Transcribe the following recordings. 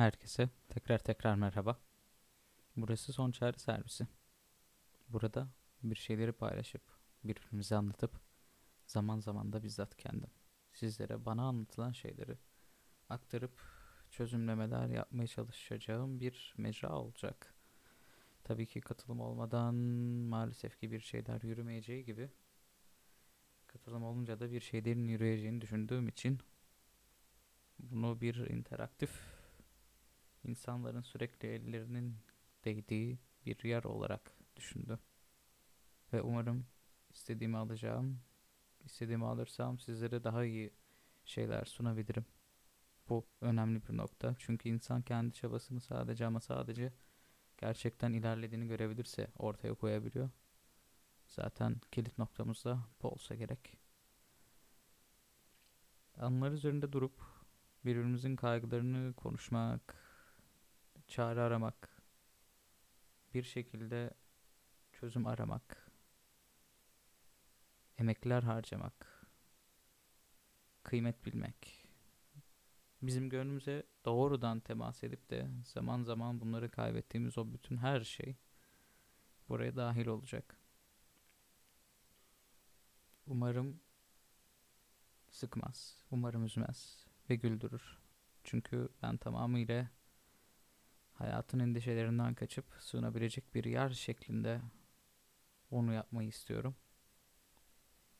Herkese tekrar tekrar merhaba. Burası Son Çare Servisi. Burada bir şeyleri paylaşıp, birbirimize anlatıp, zaman zaman da bizzat kendim sizlere bana anlatılan şeyleri aktarıp çözümlemeler yapmaya çalışacağım bir mecra olacak. Tabii ki katılım olmadan maalesef ki bir şeyler yürümeyeceği gibi katılım olunca da bir şeylerin yürüyeceğini düşündüğüm için bunu bir interaktif insanların sürekli ellerinin değdiği bir yer olarak düşündüm. Ve umarım istediğimi alacağım, istediğimi alırsam sizlere daha iyi şeyler sunabilirim. Bu önemli bir nokta. Çünkü insan kendi çabasını sadece ama sadece gerçekten ilerlediğini görebilirse ortaya koyabiliyor. Zaten kilit noktamız da bu olsa gerek. Anılar üzerinde durup birbirimizin kaygılarını konuşmak, çare aramak, bir şekilde çözüm aramak, emekler harcamak, kıymet bilmek, bizim gönlümüze doğrudan temas edip de zaman zaman bunları kaybettiğimiz o bütün her şey buraya dahil olacak. Umarım sıkmaz, umarım üzmez ve güldürür. Çünkü ben tamamıyla hayatın endişelerinden kaçıp sığınabilecek bir yer şeklinde onu yapmayı istiyorum.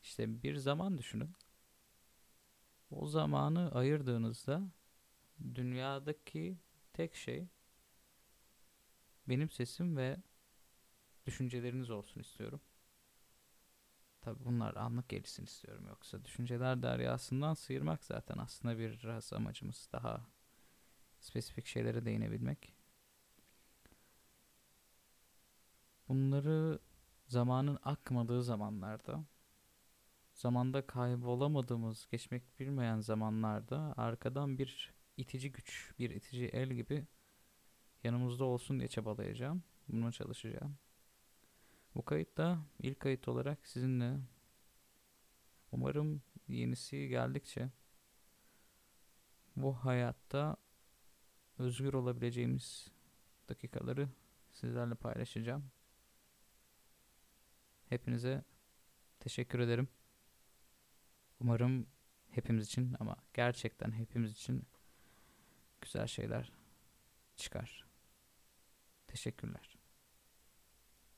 İşte bir zaman düşünün. O zamanı ayırdığınızda dünyadaki tek şey benim sesim ve düşünceleriniz olsun istiyorum. Tabi bunlar anlık gelişsin istiyorum yoksa düşünceler deryasından sıyırmak zaten aslında biraz amacımız daha spesifik şeylere değinebilmek. Bunları zamanın akmadığı zamanlarda, zamanda kaybolamadığımız, geçmek bilmeyen zamanlarda arkadan bir itici güç, bir itici el gibi yanımızda olsun diye çabalayacağım. Buna çalışacağım. Bu kayıt da ilk kayıt olarak sizinle umarım yenisi geldikçe bu hayatta özgür olabileceğimiz dakikaları sizlerle paylaşacağım. Hepinize teşekkür ederim. Umarım hepimiz için ama gerçekten hepimiz için güzel şeyler çıkar. Teşekkürler.